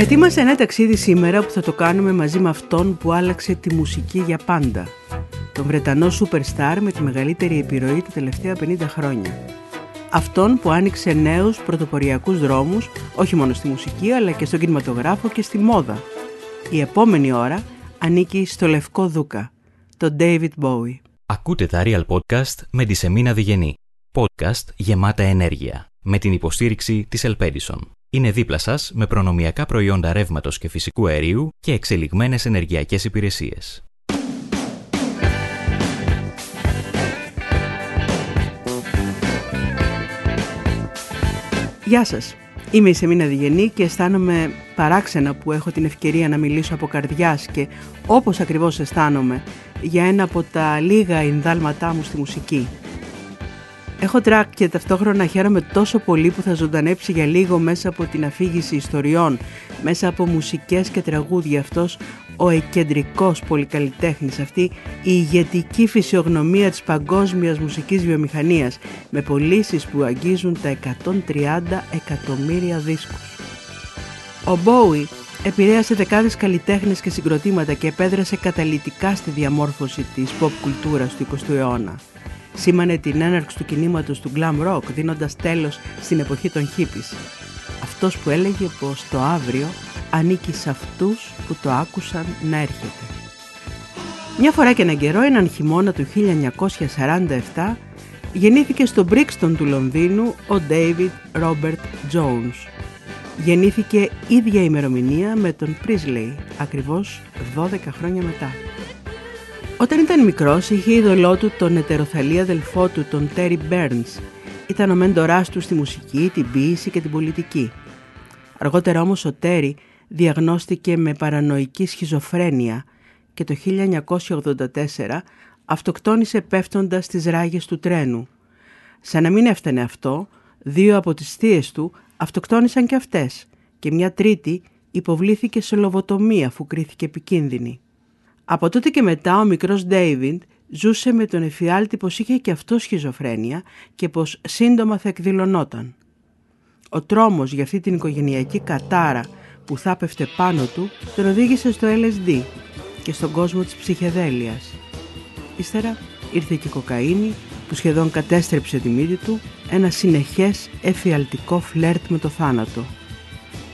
Ετοίμασε ένα ταξίδι σήμερα που θα το κάνουμε μαζί με αυτόν που άλλαξε τη μουσική για πάντα. Τον Βρετανό Superstar με τη μεγαλύτερη επιρροή τα τελευταία 50 χρόνια. Αυτόν που άνοιξε νέους πρωτοποριακούς δρόμους, όχι μόνο στη μουσική αλλά και στον κινηματογράφο και στη μόδα. Η επόμενη ώρα ανήκει στο Λευκό Δούκα, τον David Bowie. Ακούτε τα Real Podcast με τη Σεμίνα Διγενή. Podcast γεμάτα ενέργεια. Με την υποστήριξη της Ελπέντισον. Είναι δίπλα σας με προνομιακά προϊόντα ρεύματος και φυσικού αερίου και εξελιγμένες ενεργειακές υπηρεσίες. Γεια σας. Είμαι η Σεμίνα Διγενή και αισθάνομαι παράξενα που έχω την ευκαιρία να μιλήσω από καρδιάς και όπως ακριβώς αισθάνομαι για ένα από τα λίγα ενδάλματά μου στη μουσική. Έχω τρακ και ταυτόχρονα χαίρομαι τόσο πολύ που θα ζωντανέψει για λίγο μέσα από την αφήγηση ιστοριών, μέσα από μουσικές και τραγούδια αυτός ο εκεντρικός πολυκαλλιτέχνης, αυτή η ηγετική φυσιογνωμία της παγκόσμιας μουσικής βιομηχανίας με πωλήσεις που αγγίζουν τα 130 εκατομμύρια δίσκους. Ο Μπόουι επηρέασε δεκάδες καλλιτέχνες και συγκροτήματα και επέδρασε καταλητικά στη διαμόρφωση της pop κουλτούρας του 20ου αιώνα σήμανε την έναρξη του κινήματος του glam rock δίνοντας τέλος στην εποχή των hippies. Αυτός που έλεγε πως το αύριο ανήκει σε αυτούς που το άκουσαν να έρχεται. Μια φορά και έναν καιρό, έναν χειμώνα του 1947, γεννήθηκε στο Brixton του Λονδίνου ο David Robert Jones. Γεννήθηκε ίδια ημερομηνία με τον Priestley, ακριβώς 12 χρόνια μετά. Όταν ήταν μικρός είχε είδωλό του τον ετεροθαλή αδελφό του, τον Τέρι Μπέρνς. Ήταν ο μέντοράς του στη μουσική, την ποίηση και την πολιτική. Αργότερα όμως ο Τέρι διαγνώστηκε με παρανοϊκή σχιζοφρένεια και το 1984 αυτοκτόνησε πέφτοντας στις ράγες του τρένου. Σαν να μην έφτανε αυτό, δύο από τις θείες του αυτοκτόνησαν και αυτές και μια τρίτη υποβλήθηκε σε λοβοτομία αφού κρίθηκε επικίνδυνη. Από τότε και μετά ο μικρός Ντέιβιντ ζούσε με τον εφιάλτη πως είχε και αυτό σχιζοφρένεια και πως σύντομα θα εκδηλωνόταν. Ο τρόμος για αυτή την οικογενειακή κατάρα που θα πέφτε πάνω του τον οδήγησε στο LSD και στον κόσμο της ψυχεδέλειας. Ύστερα ήρθε και η κοκαίνη που σχεδόν κατέστρεψε τη μύτη του ένα συνεχές εφιαλτικό φλερτ με το θάνατο.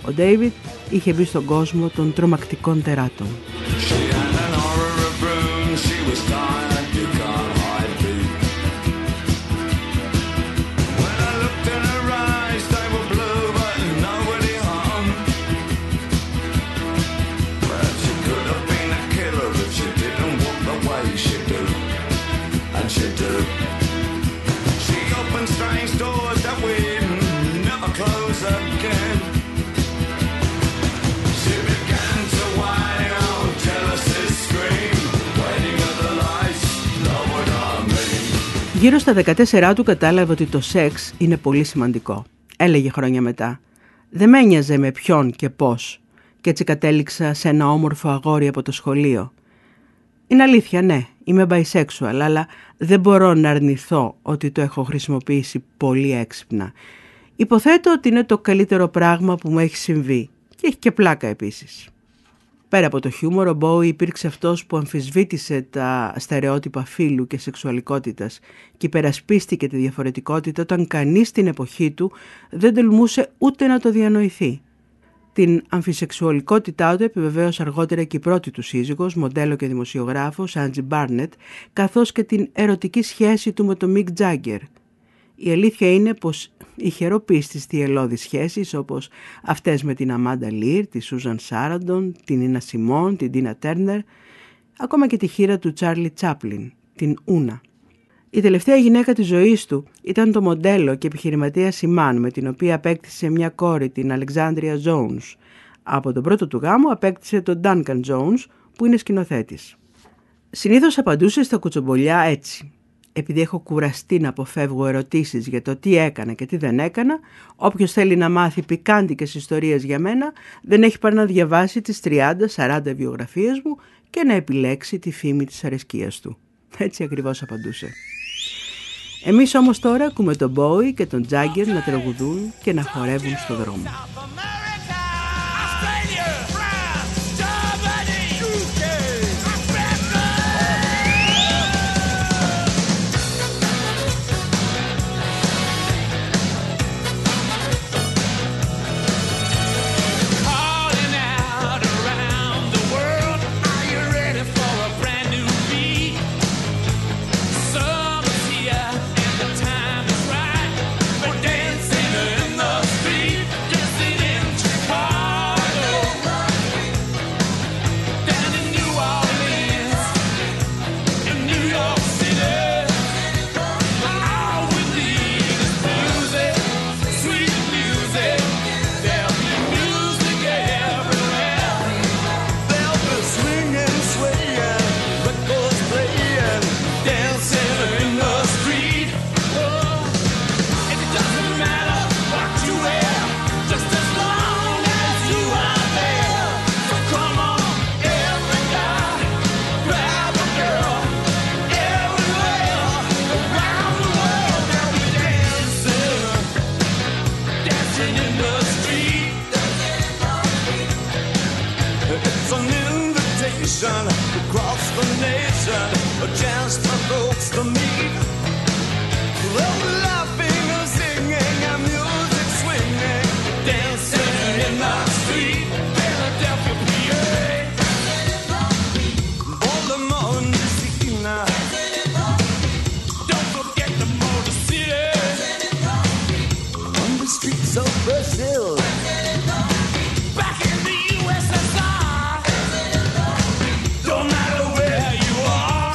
Ο Ντέιβιτ είχε μπει στον κόσμο των τρομακτικών τεράτων. Γύρω στα 14 του κατάλαβε ότι το σεξ είναι πολύ σημαντικό. Έλεγε χρόνια μετά. Δεν με ένοιαζε με ποιον και πώς. Και έτσι κατέληξα σε ένα όμορφο αγόρι από το σχολείο. Είναι αλήθεια, ναι, είμαι bisexual, αλλά δεν μπορώ να αρνηθώ ότι το έχω χρησιμοποιήσει πολύ έξυπνα. Υποθέτω ότι είναι το καλύτερο πράγμα που μου έχει συμβεί και έχει και πλάκα επίσης. Πέρα από το χιούμορ, ο Μπόι υπήρξε αυτός που αμφισβήτησε τα στερεότυπα φύλου και σεξουαλικότητας και υπερασπίστηκε τη διαφορετικότητα όταν κανείς στην εποχή του δεν τολμούσε ούτε να το διανοηθεί. Την αμφισεξουαλικότητά του επιβεβαίωσε αργότερα και η πρώτη του σύζυγος, μοντέλο και δημοσιογράφος, Άντζι Μπάρνετ, καθώς και την ερωτική σχέση του με τον Μικ Τζάγκερ – η αλήθεια είναι πως οι χεροπίστης θυελώδεις σχέσεις όπως αυτές με την Αμάντα Λίρ, τη Σούζαν Σάραντον, την Ινα Σιμών, την Τίνα Τέρνερ, ακόμα και τη χείρα του Τσάρλι Τσάπλιν, την Ούνα. Η τελευταία γυναίκα της ζωής του ήταν το μοντέλο και επιχειρηματία Σιμάν με την οποία απέκτησε μια κόρη την Αλεξάνδρια Jones. Από τον πρώτο του γάμο απέκτησε τον Duncan Jones που είναι σκηνοθέτης. Συνήθως απαντούσε στα κουτσομπολιά έτσι επειδή έχω κουραστεί να αποφεύγω ερωτήσεις για το τι έκανα και τι δεν έκανα, όποιος θέλει να μάθει πικάντικες ιστορίες για μένα, δεν έχει παρά να διαβάσει τις 30-40 βιογραφίες μου και να επιλέξει τη φήμη της αρεσκίας του. Έτσι ακριβώς απαντούσε. Εμείς όμως τώρα ακούμε τον Μπόι και τον Τζάγκερ να τραγουδούν και να χορεύουν στο δρόμο.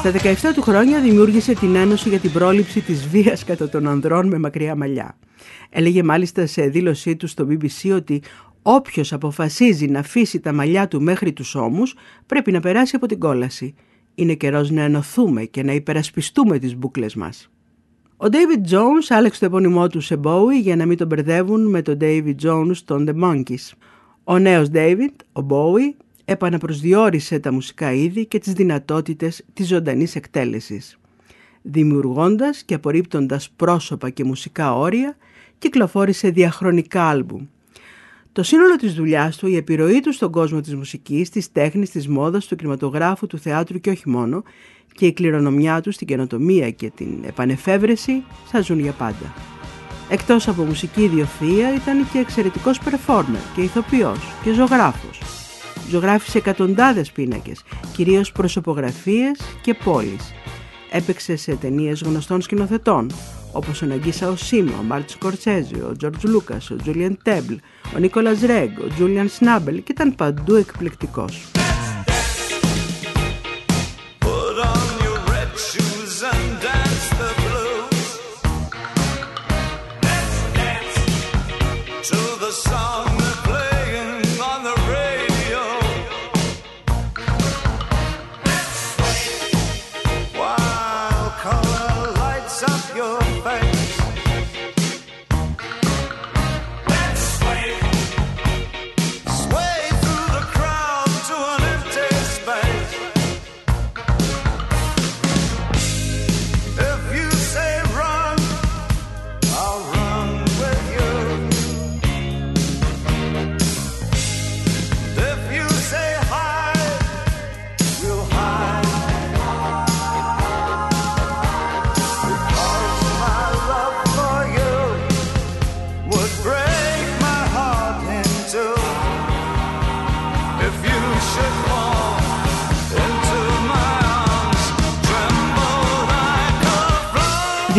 Στα 17 του χρόνια δημιούργησε την Ένωση για την πρόληψη της βίας κατά των ανδρών με μακριά μαλλιά. Έλεγε μάλιστα σε δήλωσή του στο BBC ότι όποιος αποφασίζει να αφήσει τα μαλλιά του μέχρι τους ώμους πρέπει να περάσει από την κόλαση. Είναι καιρός να ενωθούμε και να υπερασπιστούμε τις μπουκλες μας. Ο David Jones άλλαξε το επώνυμό του σε Bowie για να μην τον μπερδεύουν με τον David Jones των The Monkeys. Ο νέος David, ο Bowie, επαναπροσδιορίσε τα μουσικά είδη και τις δυνατότητες της ζωντανής εκτέλεσης. Δημιουργώντας και απορρίπτοντας πρόσωπα και μουσικά όρια, κυκλοφόρησε διαχρονικά άλμπουμ. Το σύνολο της δουλειάς του, η επιρροή του στον κόσμο της μουσικής, της τέχνης, της μόδας, του κινηματογράφου, του θεάτρου και όχι μόνο, και η κληρονομιά του στην καινοτομία και την επανεφεύρεση θα ζουν για πάντα. Εκτός από μουσική ιδιοθεία ήταν και εξαιρετικός performer και ηθοποιός και ζωγράφος Ζωγράφησε εκατοντάδες πίνακες, κυρίως προσωπογραφίες και πόλεις. Έπαιξε σε ταινίες γνωστών σκηνοθετών, όπως ο Ναγκίσα Οσίμα, ο Μάρτ Σκορτσέζι, ο Τζορτζ Λούκας, ο Τζούλιαν Τέμπλ, ο Νίκολας Ρέγκ, ο Τζούλιαν Σνάμπελ και ήταν παντού εκπληκτικός.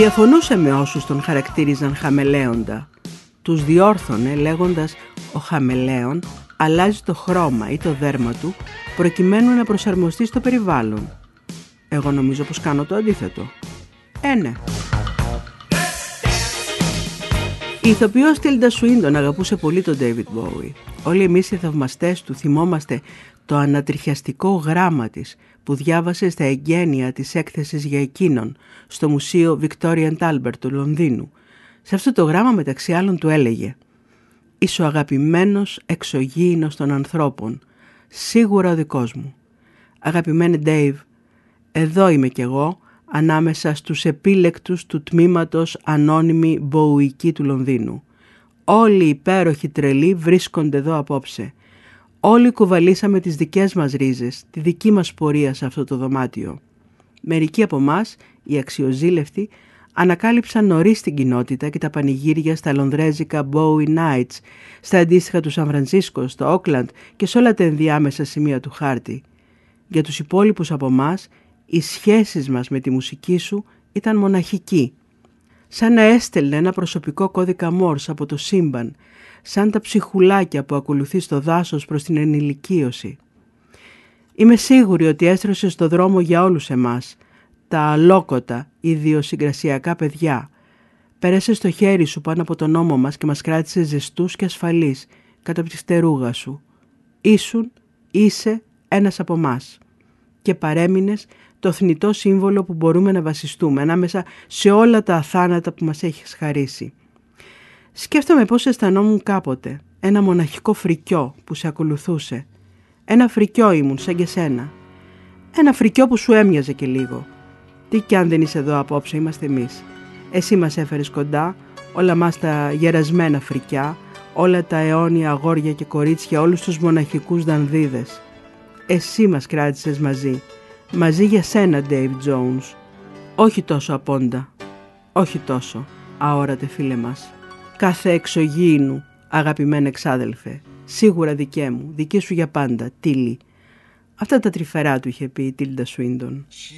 Διαφωνούσε με όσους τον χαρακτήριζαν χαμελέοντα. Τους διόρθωνε λέγοντας «Ο χαμελέον αλλάζει το χρώμα ή το δέρμα του προκειμένου να προσαρμοστεί στο περιβάλλον». Εγώ νομίζω πως κάνω το αντίθετο. Ε, ναι. Η ηθοποιός Τίλντα Σουίντον αγαπούσε πολύ τον David Bowie. Όλοι εμείς οι θαυμαστές του θυμόμαστε το ανατριχιαστικό γράμμα της που διάβασε στα εγγένεια της έκθεσης για εκείνον στο Μουσείο Victorian Albert του Λονδίνου. Σε αυτό το γράμμα μεταξύ άλλων του έλεγε «Είσαι ο αγαπημένος εξωγήινος των ανθρώπων, σίγουρα ο δικός μου. Αγαπημένε Dave, εδώ είμαι κι εγώ, ανάμεσα στους επίλεκτους του τμήματος ανώνυμη μποουική του Λονδίνου. Όλοι οι υπέροχοι τρελοί βρίσκονται εδώ απόψε. Όλοι κουβαλήσαμε τις δικές μας ρίζες, τη δική μας πορεία σε αυτό το δωμάτιο. Μερικοί από εμάς, οι αξιοζήλευτοι, ανακάλυψαν νωρίς την κοινότητα και τα πανηγύρια στα λονδρέζικα Bowie Nights, στα αντίστοιχα του Σαν Φρανσίσκο, στο Όκλαντ και σε όλα τα ενδιάμεσα σημεία του χάρτη. Για τους υπόλοιπους από εμάς, οι σχέσεις μας με τη μουσική σου ήταν μοναχικοί. Σαν να έστελνε ένα προσωπικό κώδικα Μόρς από το σύμπαν, σαν τα ψυχουλάκια που ακολουθεί στο δάσος προς την ενηλικίωση. Είμαι σίγουρη ότι έστρωσε στο δρόμο για όλους εμάς, τα αλόκοτα, ιδιοσυγκρασιακά παιδιά. Πέρασε στο χέρι σου πάνω από τον ώμο μας και μας κράτησε ζεστούς και ασφαλείς κάτω από τη φτερούγα σου. Ήσουν, είσαι ένας από μας και παρέμεινες το θνητό σύμβολο που μπορούμε να βασιστούμε ανάμεσα σε όλα τα αθάνατα που μας έχεις χαρίσει. Σκέφτομαι πώς αισθανόμουν κάποτε, ένα μοναχικό φρικιό που σε ακολουθούσε. Ένα φρικιό ήμουν σαν και σένα. Ένα φρικιό που σου έμοιαζε και λίγο. Τι κι αν δεν είσαι εδώ απόψε είμαστε εμείς. Εσύ μας έφερες κοντά, όλα μας τα γερασμένα φρικιά, όλα τα αιώνια αγόρια και κορίτσια, όλους τους μοναχικούς δανδίδες. Εσύ μας κράτησες μαζί, Μαζί για σένα, Dave Jones. Όχι τόσο απόντα. Όχι τόσο, αόρατε φίλε μας. Κάθε εξωγήινου, αγαπημένη εξάδελφε. Σίγουρα δικέ μου, δική σου για πάντα, Τίλι. Αυτά τα τρυφερά του είχε πει η Τίλντα Σουίντον. Και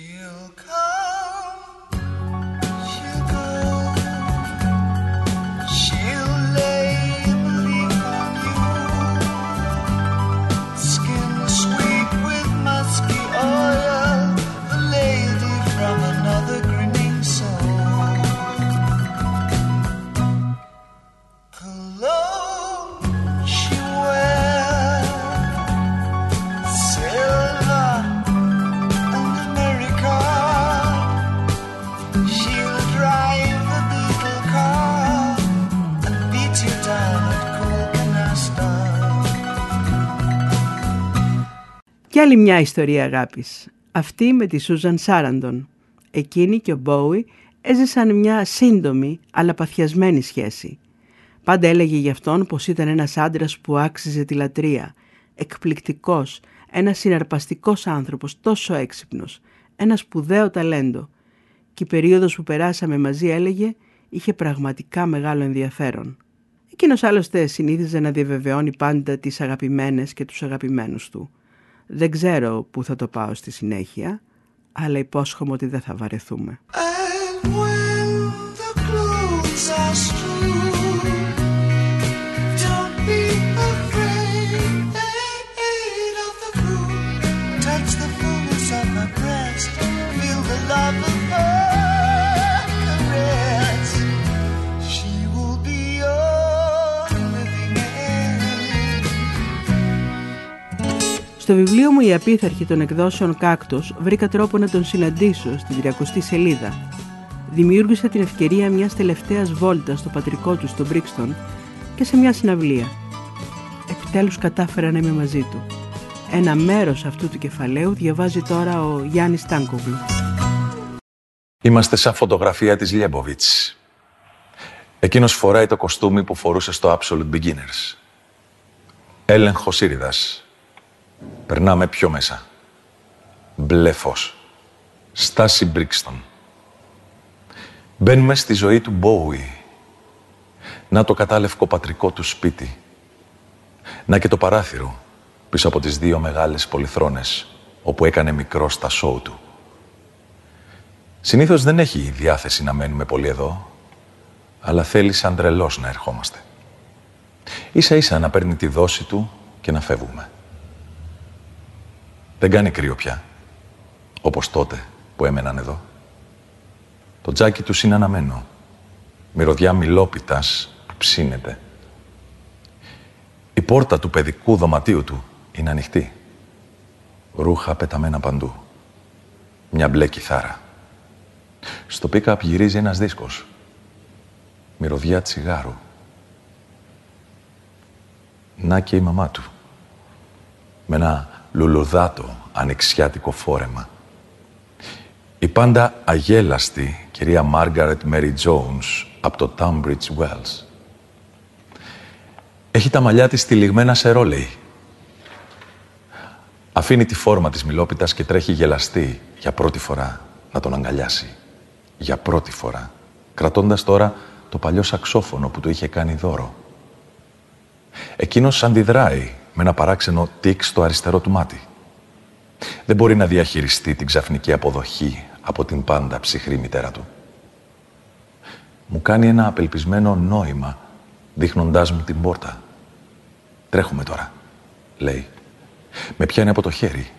άλλη μια ιστορία αγάπης. Αυτή με τη Σούζαν Σάραντον. Εκείνη και ο Μπόουι έζησαν μια σύντομη αλλά παθιασμένη σχέση. Πάντα έλεγε για αυτόν πως ήταν ένας άντρας που άξιζε τη λατρεία. Εκπληκτικός, ένας συναρπαστικός άνθρωπος, τόσο έξυπνος, ένα σπουδαίο ταλέντο. Και η περίοδος που περάσαμε μαζί έλεγε είχε πραγματικά μεγάλο ενδιαφέρον. Εκείνος άλλωστε συνήθιζε να διαβεβαιώνει πάντα τις αγαπημένες και τους αγαπημένους του. Δεν ξέρω πού θα το πάω στη συνέχεια, αλλά υπόσχομαι ότι δεν θα βαρεθούμε. Στο βιβλίο μου «Η απίθαρχη των εκδόσεων Κάκτος» βρήκα τρόπο να τον συναντήσω στην 30η σελίδα. Δημιούργησα την ευκαιρία μιας τελευταίας βόλτας στο πατρικό του στο Μπρίξτον και σε μια συναυλία. Επιτέλους κατάφερα να είμαι μαζί του. Ένα μέρος αυτού του κεφαλαίου διαβάζει τώρα ο Γιάννης Τάνκογλου. Είμαστε σαν φωτογραφία της Λιέμποβιτς. Εκείνος φοράει το κοστούμι που φορούσε στο Absolute Beginners. Έλεγχος Σύριδας. Περνάμε πιο μέσα. Μπλε φως. Στάση Μπρίξτον. Μπαίνουμε στη ζωή του Μπόουι. Να το κατάλευκο πατρικό του σπίτι. Να και το παράθυρο πίσω από τις δύο μεγάλες πολυθρόνες όπου έκανε μικρό στα σόου του. Συνήθως δεν έχει διάθεση να μένουμε πολύ εδώ, αλλά θέλει σαν τρελός να ερχόμαστε. Ίσα ίσα να παίρνει τη δόση του και να φεύγουμε. Δεν κάνει κρύο πια, όπως τότε που έμεναν εδώ. Το τζάκι τους είναι αναμένο, μυρωδιά μιλόπιτας που ψήνεται. Η πόρτα του παιδικού δωματίου του είναι ανοιχτή. Ρούχα πεταμένα παντού. Μια μπλε κιθάρα. Στο πίκαπ γυρίζει ένας δίσκος. Μυρωδιά τσιγάρου. Να και η μαμά του. Με ένα λουλουδάτο ανοιξιάτικο φόρεμα. Η πάντα αγέλαστη κυρία Μάργαρετ Μέρι Τζόουνς από το Tunbridge Wells. Έχει τα μαλλιά της τυλιγμένα σε ρόλεϊ. Αφήνει τη φόρμα της μιλόπιτας και τρέχει γελαστή για πρώτη φορά να τον αγκαλιάσει. Για πρώτη φορά. Κρατώντας τώρα το παλιό σαξόφωνο που του είχε κάνει δώρο. Εκείνος αντιδράει με ένα παράξενο τικ στο αριστερό του μάτι. Δεν μπορεί να διαχειριστεί την ξαφνική αποδοχή από την πάντα ψυχρή μητέρα του. Μου κάνει ένα απελπισμένο νόημα, δείχνοντάς μου την πόρτα. «Τρέχουμε τώρα», λέει. Με πιάνει από το χέρι.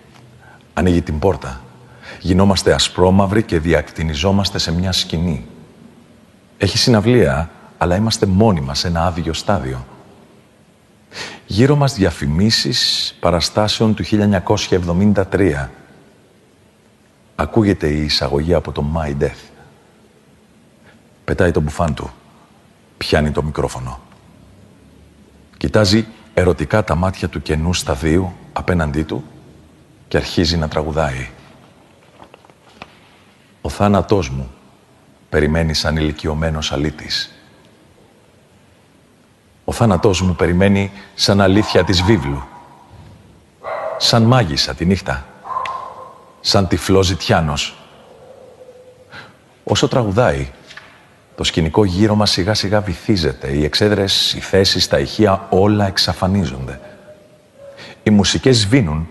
Ανοίγει την πόρτα. Γινόμαστε ασπρόμαυροι και διακτηνιζόμαστε σε μια σκηνή. Έχει συναυλία, αλλά είμαστε μόνοι μας σε ένα άδειο στάδιο. Γύρω μας διαφημίσεις παραστάσεων του 1973. Ακούγεται η εισαγωγή από το My Death. Πετάει το μπουφάν του. Πιάνει το μικρόφωνο. Κοιτάζει ερωτικά τα μάτια του καινού σταδίου απέναντί του και αρχίζει να τραγουδάει. Ο θάνατός μου περιμένεις σαν ηλικιωμένος αλήτης. Ο θάνατός μου περιμένει σαν αλήθεια της βίβλου. Σαν μάγισσα τη νύχτα. σαν τυφλός ζητιάνος. Όσο τραγουδάει, το σκηνικό γύρω μας σιγά σιγά βυθίζεται. Οι εξέδρες, οι θέσεις, τα ηχεία όλα εξαφανίζονται. Οι μουσικές σβήνουν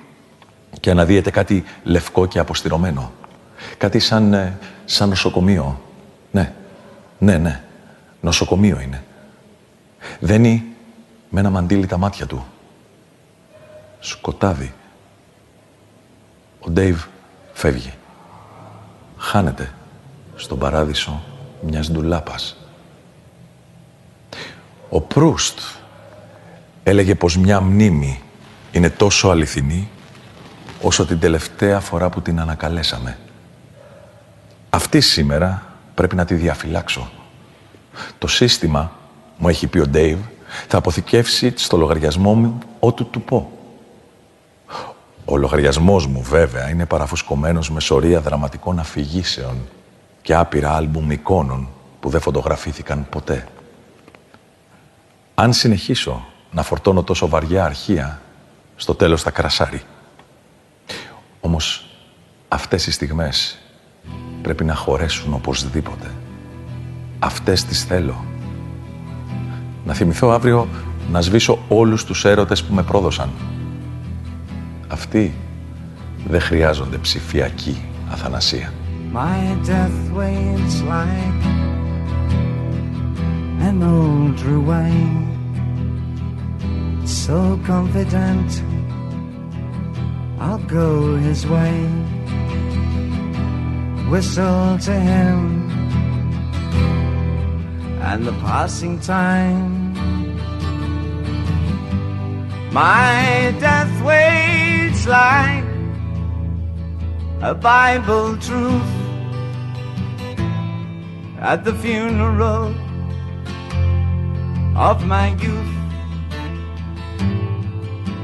και αναδύεται κάτι λευκό και αποστηρωμένο. Κάτι σαν, ε, σαν νοσοκομείο. Ναι, ναι, ναι. Νοσοκομείο είναι. Δένει με ένα μαντίλι τα μάτια του. Σκοτάδι. Ο Ντέιβ φεύγει. Χάνεται στον παράδεισο μιας ντουλάπας. Ο Προύστ έλεγε πως μια μνήμη είναι τόσο αληθινή όσο την τελευταία φορά που την ανακαλέσαμε. Αυτή σήμερα πρέπει να τη διαφυλάξω. Το σύστημα, μου έχει πει ο Ντέιβ, θα αποθηκεύσει στο λογαριασμό μου ό,τι του πω. Ο λογαριασμός μου βέβαια είναι παραφουσκωμένος με σωρία δραματικών αφηγήσεων και άπειρα άλμπουμ εικόνων που δεν φωτογραφήθηκαν ποτέ. Αν συνεχίσω να φορτώνω τόσο βαριά αρχεία, στο τέλος θα κρασάρει. Όμως αυτές οι στιγμές πρέπει να χωρέσουν οπωσδήποτε. Αυτές τις θέλω. Να θυμηθώ αύριο να σβήσω όλους τους έρωτες που με πρόδωσαν. Αυτοί δεν χρειάζονται ψηφιακή αθανασία. My death waits like an old rewind So confident I'll go his way Whistle to him And the passing time My death waits like a Bible truth at the funeral of my youth.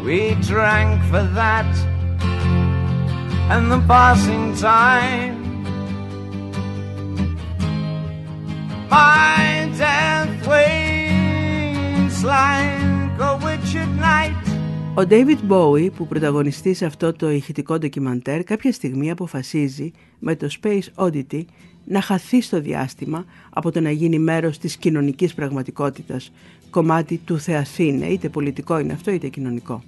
We drank for that and the passing time. My death waits like a witch at night. Ο David Bowie που πρωταγωνιστεί σε αυτό το ηχητικό ντοκιμαντέρ κάποια στιγμή αποφασίζει με το Space Oddity να χαθεί στο διάστημα από το να γίνει μέρος της κοινωνικής πραγματικότητας, κομμάτι του Θεαθήνε, είτε πολιτικό είναι αυτό είτε κοινωνικό.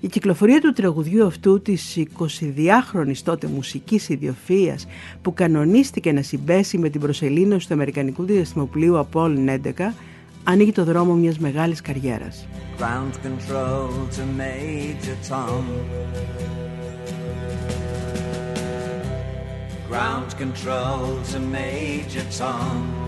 Η κυκλοφορία του τραγουδιού αυτού της 22χρονης τότε μουσικής ιδιοφυΐας που κανονίστηκε να συμπέσει με την προσελήνωση του Αμερικανικού Διαστημοπλίου Apollo 11 ανοίγει το δρόμο μιας μεγάλης καριέρας. Ground control to Major Tom.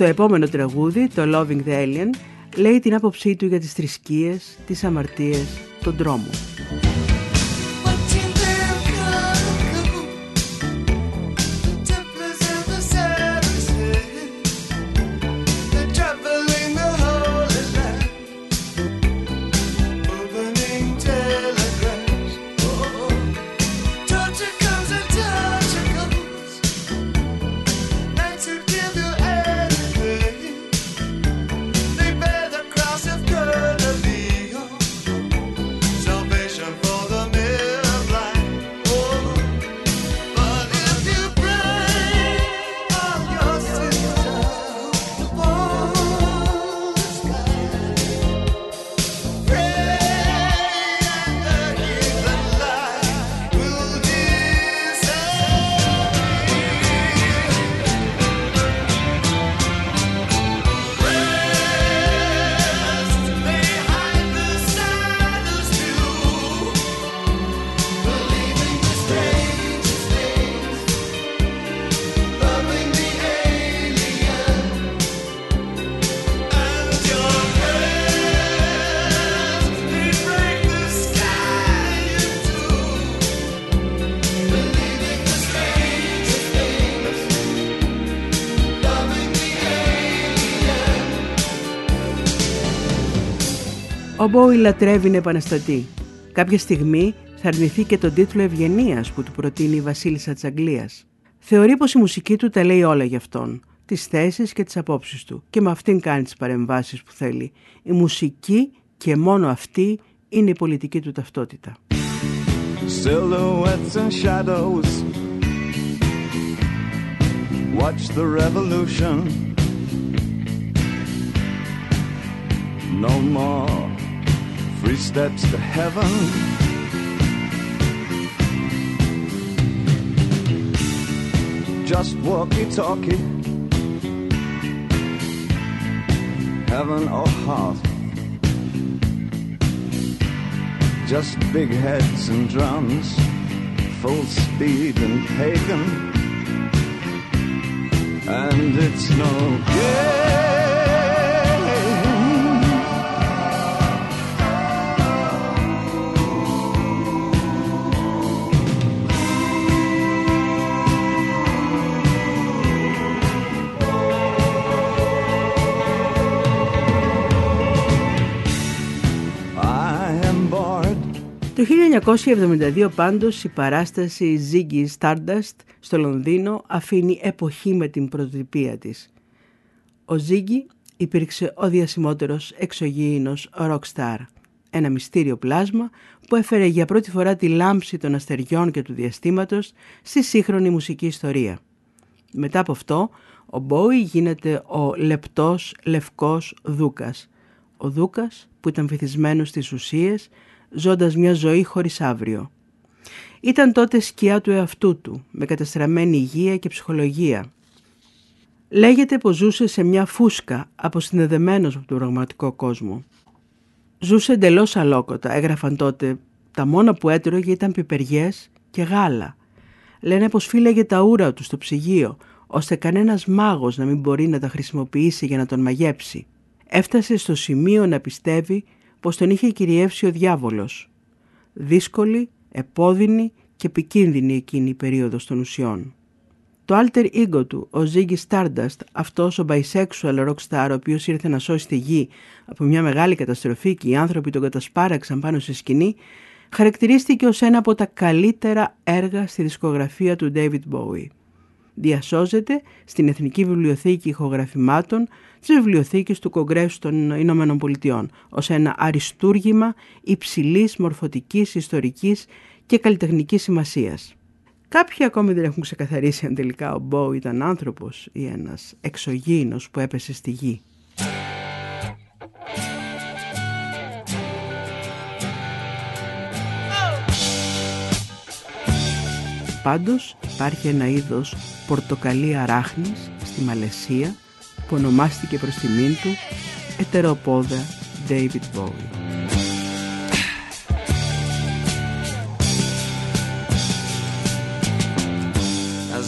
Στο επόμενο τραγούδι, το Loving the Alien, λέει την άποψή του για τις θρησκείες, τις αμαρτίες, τον τρόμο. Ο Μπόι λατρεύει να επαναστατεί. Κάποια στιγμή θα αρνηθεί και τον τίτλο Ευγενίας που του προτείνει η Βασίλισσα της Αγγλίας. Θεωρεί πως η μουσική του τα λέει όλα για αυτόν, τις θέσεις και τις απόψεις του, και με αυτήν κάνει τις παρεμβάσεις που θέλει. Η μουσική και μόνο αυτή είναι η πολιτική του ταυτότητα. Watch the revolution. No more three steps to heaven. Just walkie talkie, heaven or heart. Just big heads and drums, full speed and pagan. And it's no good. Το 1972 πάντως η παράσταση Ziggy Stardust στο Λονδίνο αφήνει εποχή με την πρωτοτυπία της. Ο Ziggy υπήρξε ο διασημότερος εξωγήινος rockstar. Ένα μυστήριο πλάσμα που έφερε για πρώτη φορά τη λάμψη των αστεριών και του διαστήματος στη σύγχρονη μουσική ιστορία. Μετά από αυτό, ο Μπόι γίνεται ο λεπτός λευκός Δούκας. Ο Δούκας που ήταν βυθισμένος στις ουσίες ζώντας μια ζωή χωρίς αύριο. Ήταν τότε σκιά του εαυτού του, με καταστραμμένη υγεία και ψυχολογία. Λέγεται πως ζούσε σε μια φούσκα, αποσυνδεδεμένος από τον πραγματικό κόσμο. Ζούσε εντελώς αλόκοτα, έγραφαν τότε. Τα μόνα που έτρωγε ήταν πιπεριές και γάλα. Λένε πως φύλαγε τα ούρα του στο ψυγείο, ώστε κανένας μάγος να μην μπορεί να τα χρησιμοποιήσει για να τον μαγέψει. Έφτασε στο σημείο να πιστεύει πως τον είχε κυριεύσει ο διάβολος. Δύσκολη, επώδυνη και επικίνδυνη εκείνη η περίοδος των ουσιών. Το alter ego του, ο Ziggy Stardust, αυτός ο bisexual rockstar ο οποίος ήρθε να σώσει τη γη από μια μεγάλη καταστροφή και οι άνθρωποι τον κατασπάραξαν πάνω στη σκηνή, χαρακτηρίστηκε ως ένα από τα καλύτερα έργα στη δισκογραφία του David Bowie διασώζεται στην Εθνική Βιβλιοθήκη Ηχογραφημάτων της Βιβλιοθήκης του Κογκρέσου των Ηνωμένων Πολιτειών ως ένα αριστούργημα υψηλής μορφωτικής, ιστορικής και καλλιτεχνικής σημασίας. Κάποιοι ακόμη δεν έχουν ξεκαθαρίσει αν τελικά ο Μπό ήταν άνθρωπος ή ένας εξωγήινος που έπεσε στη γη. Πάντως υπάρχει ένα είδος πορτοκαλί αράχνης στη Μαλαισία που ονομάστηκε προς τιμήν του ετεροπόδα David Bowie.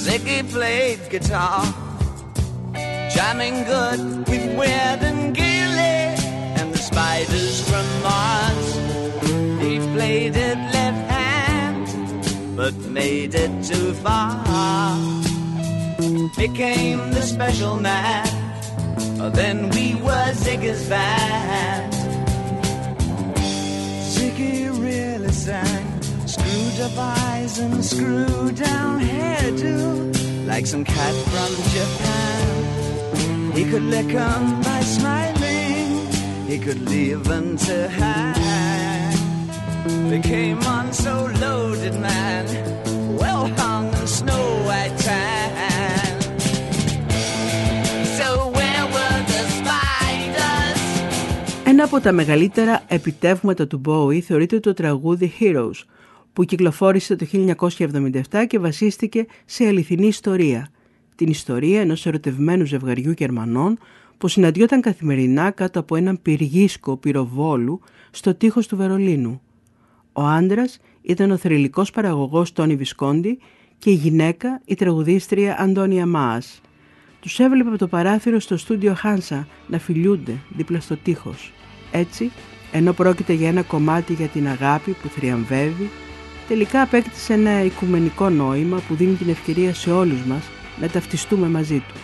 Ziggy played guitar jamming good with Weird and Gilly and the spiders from Mars. He played it left hand, but made it too far. Became the special man. Oh, then we were Ziggy's band. Ziggy really sang. Screwed up eyes and screwed down hairdo. Like some cat from Japan. He could lick 'em by smiling. He could leave them to hang. They came on so loaded, man. Well hung in snow white tan. So where were the spiders? Ένα από τα μεγαλύτερα επιτεύγματα του Bowie θεωρείται το τραγούδι Heroes, που κυκλοφόρησε το 1977 και βασίστηκε σε αληθινή ιστορία. Την ιστορία ενός ερωτευμένου ζευγαριού Γερμανών που συναντιόταν καθημερινά κάτω από έναν πυργίσκο πυροβόλου στο τείχος του Βερολίνου. Ο άντρας ήταν ο θρηλυκός παραγωγός Τόνι Βισκόντι και η γυναίκα η τραγουδίστρια Αντώνια Μάας. Τους έβλεπε από το παράθυρο στο στούντιο Χάνσα να φιλιούνται δίπλα στο τείχος. Έτσι, ενώ πρόκειται για ένα κομμάτι για την αγάπη που θριαμβεύει, τελικά απέκτησε ένα οικουμενικό νόημα που δίνει την ευκαιρία σε όλους μας να ταυτιστούμε μαζί του.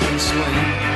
can swing.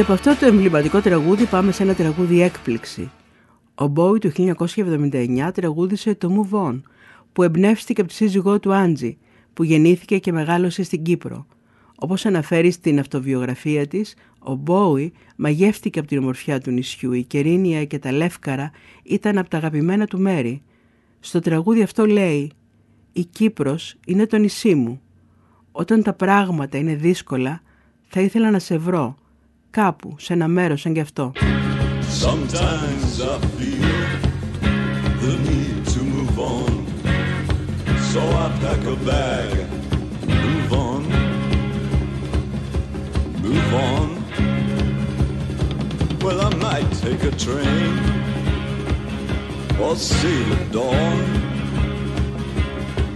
Και από αυτό το εμβληματικό τραγούδι πάμε σε ένα τραγούδι έκπληξη. Ο Μπόι του 1979 τραγούδισε το Move On, που εμπνεύστηκε από τη σύζυγό του Άντζη, που γεννήθηκε και μεγάλωσε στην Κύπρο. Όπως αναφέρει στην αυτοβιογραφία της, ο Μπόι μαγεύτηκε από την ομορφιά του νησιού. Η Κερίνια και τα Λεύκαρα ήταν από τα αγαπημένα του μέρη. Στο τραγούδι αυτό λέει «Η Κύπρος είναι το νησί μου. Όταν τα πράγματα είναι δύσκολα, θα ήθελα να σε βρω, κάπου, σε ένα μέρος σαν κι αυτό». Sometimes I feel the need to move on. So I pack a bag, move on, move on. Well, I might take a train or sail at dawn.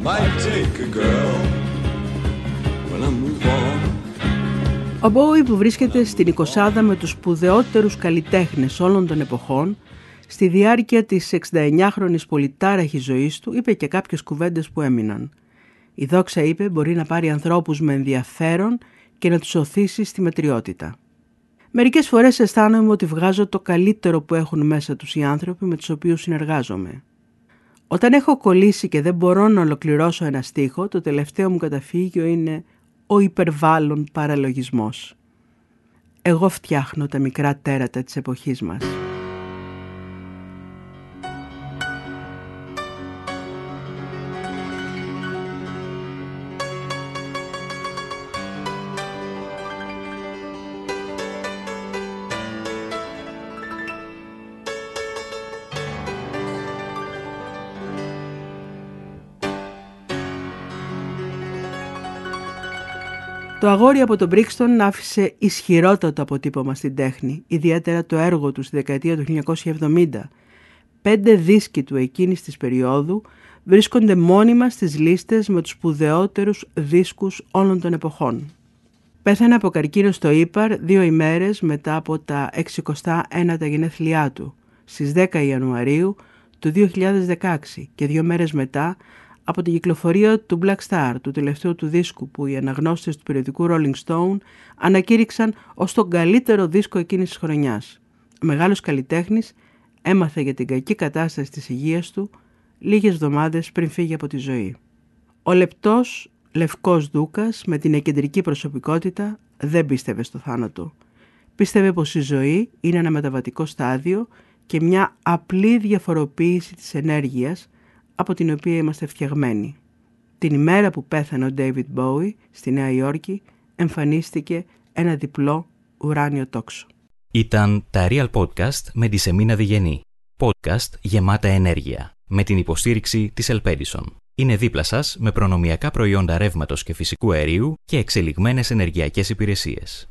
Might take a girl when I move on. Ο Μπόουι που βρίσκεται στην εικοσάδα με τους σπουδαιότερους καλλιτέχνες όλων των εποχών, στη διάρκεια της 69χρονης πολυτάραχης ζωής του είπε και κάποιες κουβέντες που έμειναν. Η δόξα είπε μπορεί να πάρει ανθρώπους με ενδιαφέρον και να τους οθήσει στη μετριότητα. Μερικές φορές αισθάνομαι ότι βγάζω το καλύτερο που έχουν μέσα τους οι άνθρωποι με τους οποίους συνεργάζομαι. Όταν έχω κολλήσει και δεν μπορώ να ολοκληρώσω ένα στίχο, το τελευταίο μου καταφύγιο είναι ο υπερβάλλον παραλογισμός. Εγώ φτιάχνω τα μικρά τέρατα της εποχής μας. Το αγόρι από τον Μπρίξτον άφησε ισχυρότατο αποτύπωμα στην τέχνη, ιδιαίτερα το έργο του στη δεκαετία του 1970. Πέντε δίσκοι του εκείνης της περίοδου βρίσκονται μόνιμα στις λίστες με τους σπουδαιότερους δίσκους όλων των εποχών. Πέθανε από καρκίνο στο Ήπαρ δύο ημέρες μετά από τα 69 γενέθλιά του, στις 10 Ιανουαρίου του 2016 και δύο μέρες μετά από την κυκλοφορία του Black Star, του τελευταίου του δίσκου που οι αναγνώστες του περιοδικού Rolling Stone ανακήρυξαν ως τον καλύτερο δίσκο εκείνης της χρονιάς. Ο μεγάλος καλλιτέχνης έμαθε για την κακή κατάσταση της υγείας του λίγες εβδομάδες πριν φύγει από τη ζωή. Ο λεπτός λευκός δούκας με την εκεντρική προσωπικότητα δεν πίστευε στο θάνατο. Πίστευε πως η ζωή είναι ένα μεταβατικό στάδιο και μια απλή διαφοροποίηση της ενέργειας από την οποία είμαστε φτιαγμένοι. Την ημέρα που πέθανε ο David Bowie στη Νέα Υόρκη εμφανίστηκε ένα διπλό ουράνιο τόξο. Ήταν τα Real Podcast με τη Σεμίνα Διγενή. Podcast γεμάτα ενέργεια. Με την υποστήριξη της Ελπέντισον. Είναι δίπλα σας με προνομιακά προϊόντα ρεύματος και φυσικού αερίου και εξελιγμένες ενεργειακές υπηρεσίες.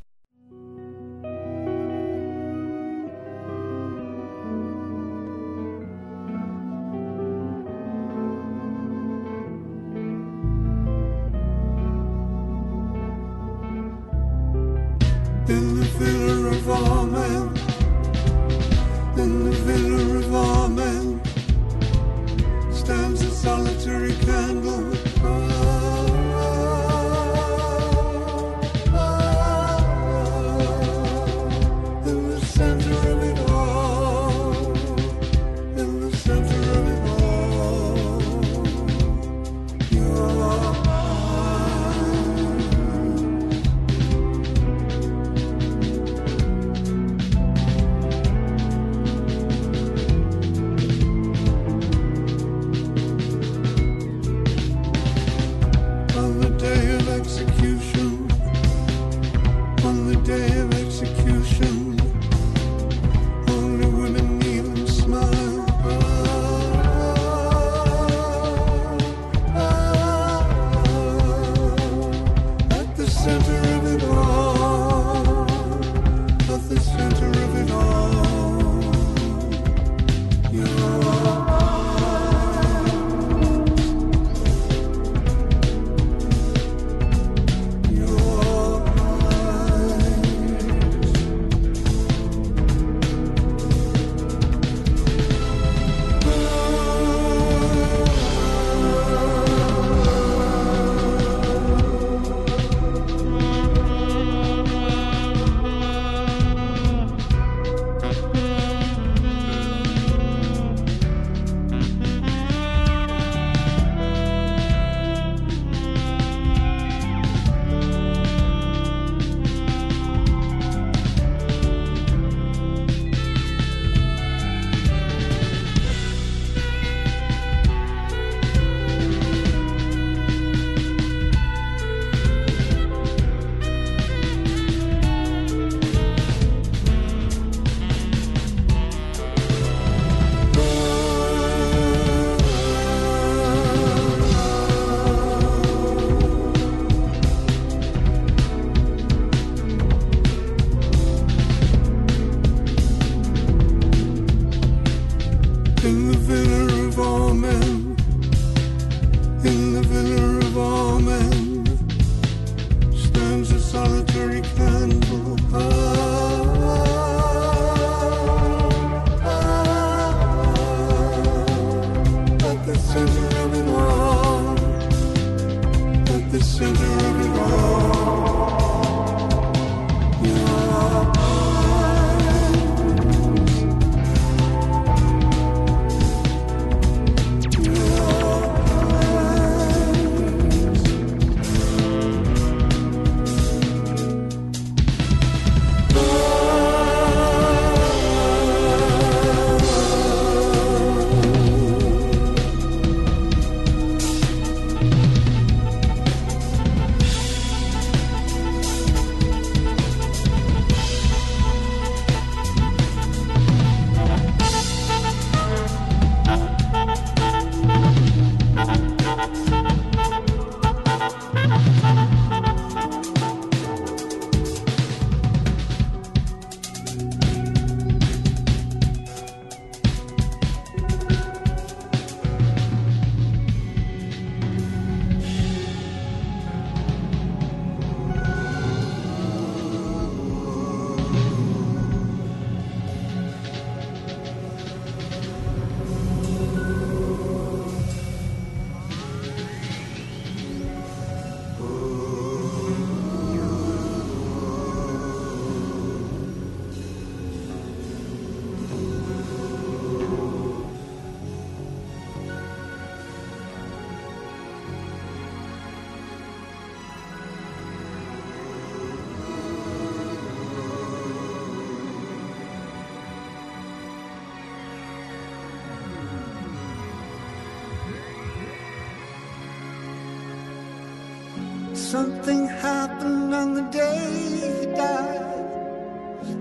Something happened on the day he died.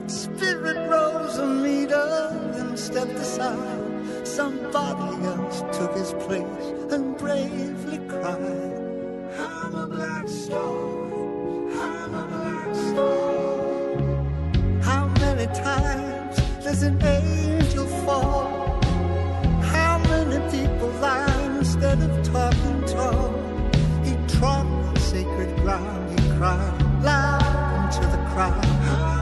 Spirit rose a meter and stepped aside. Somebody else took his place and bravely cried. I'm a black star. I'm a black star. How many times does an angel crowd, loud into the crowd.